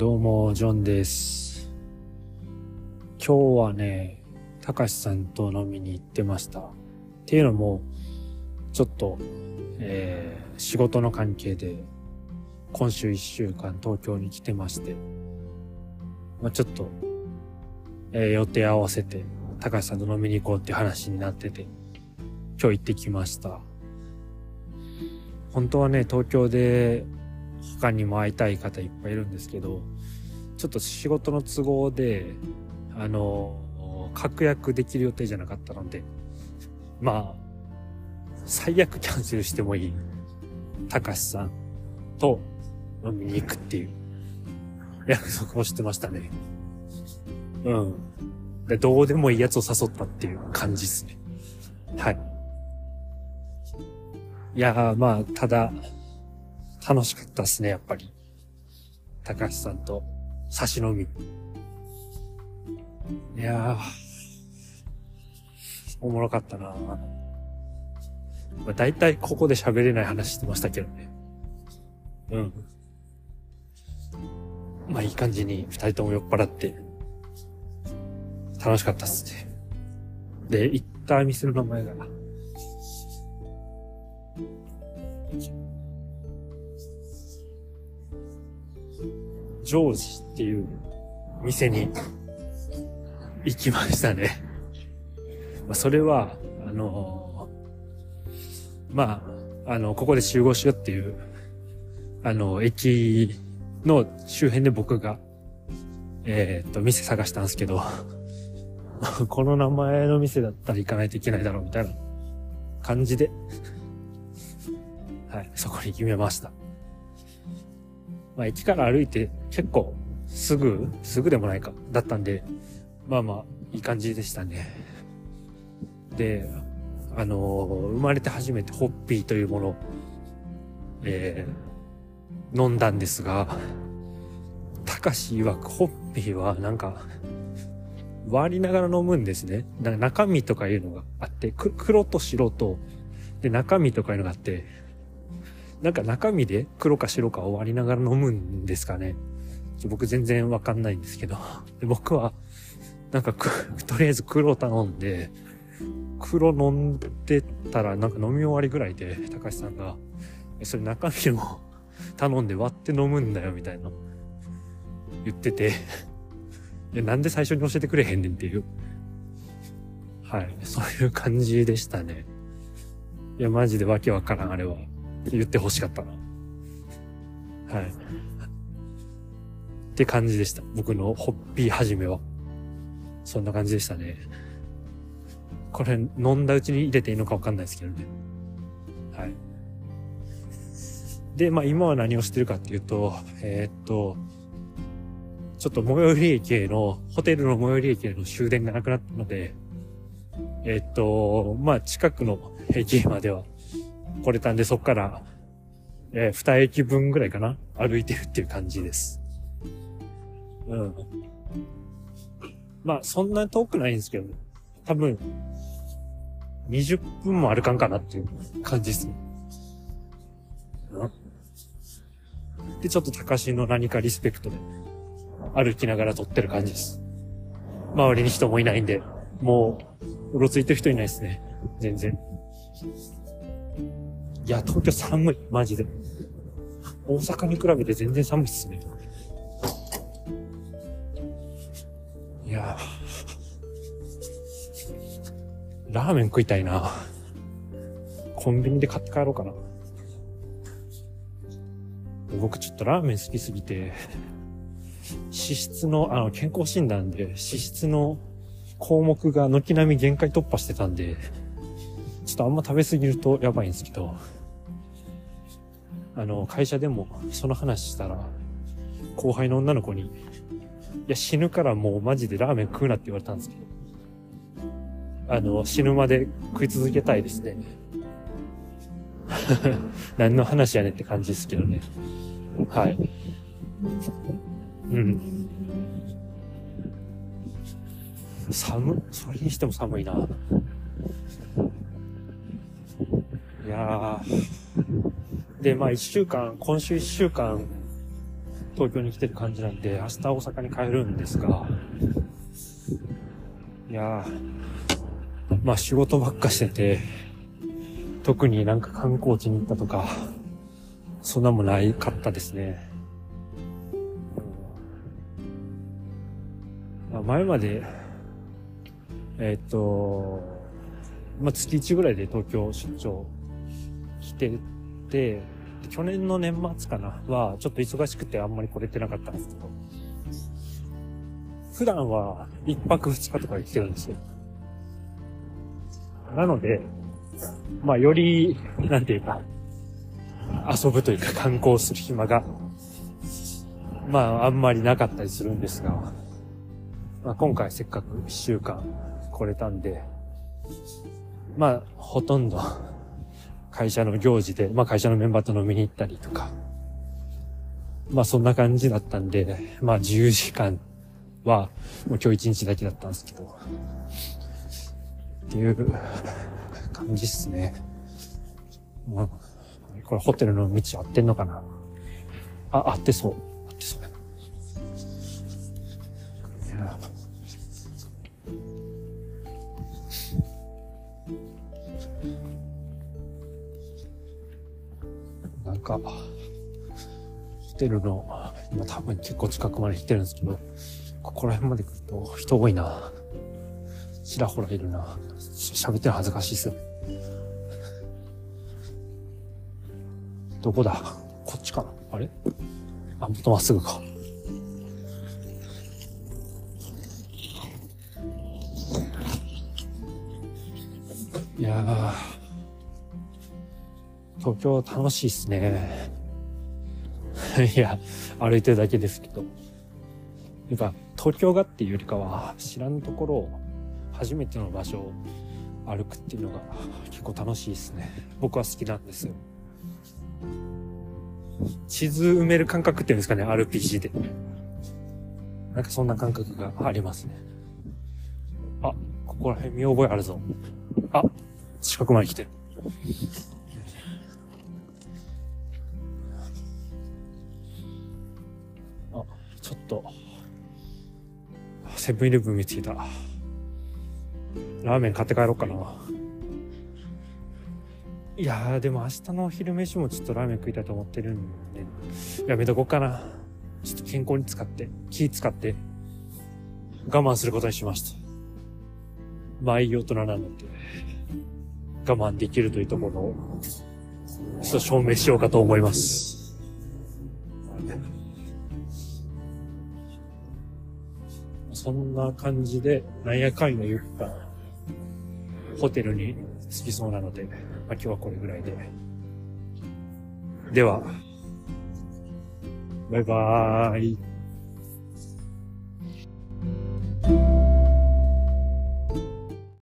どうも、ジョンです。今日はね、たかしさんと飲みに行ってました。っていうのも、ちょっと、えー、仕事の関係で、今週一週間東京に来てまして、まあちょっと、えー予定合わせて、たかしさんと飲みに行こうって話になってて、今日行ってきました。本当はね、東京で他にも会いたい方いっぱいいるんですけど、ちょっと仕事の都合で、あの、確約できる予定じゃなかったので、まあ、最悪キャンセルしてもいい、たかしさんと飲みに行くっていう約束をしてましたね。うん。でどうでもいいやつを誘ったっていう感じですね。はい。いやー、まあ、ただ、楽しかったですね、やっぱり。高橋さんと差し飲み。いやー、おもろかったなまあ、大体ここで喋れない話してましたけどね。うん。まあいい感じに二人とも酔っ払って、楽しかったっすね。で、行った店の名前が、ジョージっていう店に行きましたね。まあ、それは、あのまあ、あの、ここで集合しようっていう、あの、駅の周辺で僕が、えーっと、店探したんですけど、この名前の店だったら行かないといけないだろうみたいな感じで、はい、そこに決めました。まあ、駅から歩いて結構すぐ、すぐでもないか、だったんで、まあまあ、いい感じでしたね。で、あのー生まれて初めてホッピーというものを、えー飲んだんですが、たかし曰くホッピーはなんか、割りながら飲むんですね。な中身とかいうのがあって、黒と白と、で、中身とかいうのがあって、なんか中身で黒か白かを割りながら飲むんですかね。僕全然わかんないんですけど。で僕は、なんか、とりあえず黒頼んで、黒飲んでたらなんか飲み終わりぐらいで、高橋さんが、それ中身も頼んで割って飲むんだよみたいな言ってて、いや、なんで最初に教えてくれへんねんっていう。はい。そういう感じでしたね。いや、マジでわけわからん、あれは。言ってほしかったな。はい。って感じでした。僕のホッピー始めは。そんな感じでしたね。これ、飲んだうちに入れていいのかわかんないですけどね。はい。で、まあ今は何をしてるかっていうと、えーっと、ちょっと最寄り駅への、ホテルの最寄り駅への終電がなくなったので、えーっと、まあ近くの駅までは来れたんで、そっから、えー、二駅分ぐらいかな？歩いてるっていう感じです。うん。まあそんな遠くないんですけど、多分、20分も歩かんかなっていう感じですね。うんで、ちょっと高しの何かリスペクトで歩きながら撮ってる感じです。周りに人もいないんで、もう、うろついてる人いないですね。全然。いや、東京寒い、マジで。大阪に比べて全然寒いっすね。いやーラーメン食いたいな。コンビニで買って帰ろうかな。僕ちょっとラーメン好きすぎて、脂質の、あの、健康診断で脂質の項目が軒並み限界突破してたんで、ちょっとあんま食べ過ぎるとやばいんですけど、あの、会社でもその話したら、後輩の女の子に、いや、死ぬからもうマジでラーメン食うなって言われたんですけど、あの、死ぬまで食い続けたいですね。何の話やねって感じですけどね。はい。うん。寒、それにしても寒いな。いやー。で、まあ一週間、今週一週間、東京に来てる感じなんで、明日大阪に帰るんですが、いや、まあ仕事ばっかしてて、特になんか観光地に行ったとか、そんなもないかったですね。まあ前まで、えっ、と、まあ、月1ぐらいで東京出張来て、去年の年末かなは、ちょっと忙しくてあんまり来れてなかったんですけど、普段は1泊2日とかで来てるんですよ。なので、まあ、より、なんていうか、遊ぶというか観光する暇が、まあ、あんまりなかったりするんですが、まあ、今回せっかく1週間来れたんで、まあ、ほとんど会社の行事で、まあ会社のメンバーと飲みに行ったりとか、まあそんな感じだったんで、まあ自由時間はもう今日一日だけだったんですけど、っていう感じっすね。うん、これホテルの道合ってんのかな？あ、合ってそう。か、ホテルの、今多分結構近くまで来てるんですけど、ここら辺まで来ると人多いな。ちらほらいるな。喋ってる恥ずかしいっすよ。どこだ？こっちかな？あれ？あ、もっとまっすぐか。いやー、東京楽しいっすね。いや、歩いてるだけですけど。やっぱ、東京がっていうよりかは、知らんところを、初めての場所を歩くっていうのが 結構楽しいですね。僕は好きなんですよ。地図埋める感覚っていうんですかね、RPG で。なんかそんな感覚がありますね。あ、ここら辺見覚えあるぞ。あ、近くまで来てる。ちょっと、セブンイレブン見つけた。ラーメン買って帰ろうかな。いやー、でも明日のお昼飯もちょっとラーメン食いたいと思ってるんで、やめとこうかな。ちょっと健康に使って、気使って、我慢することにしました。まあいい大人なので、我慢できるというところを、ちょっと証明しようかと思います。そんな感じで、なんやかんや言った、ホテルに着きそうなので、まあ、今日はこれぐらいで。では、バイバーイ。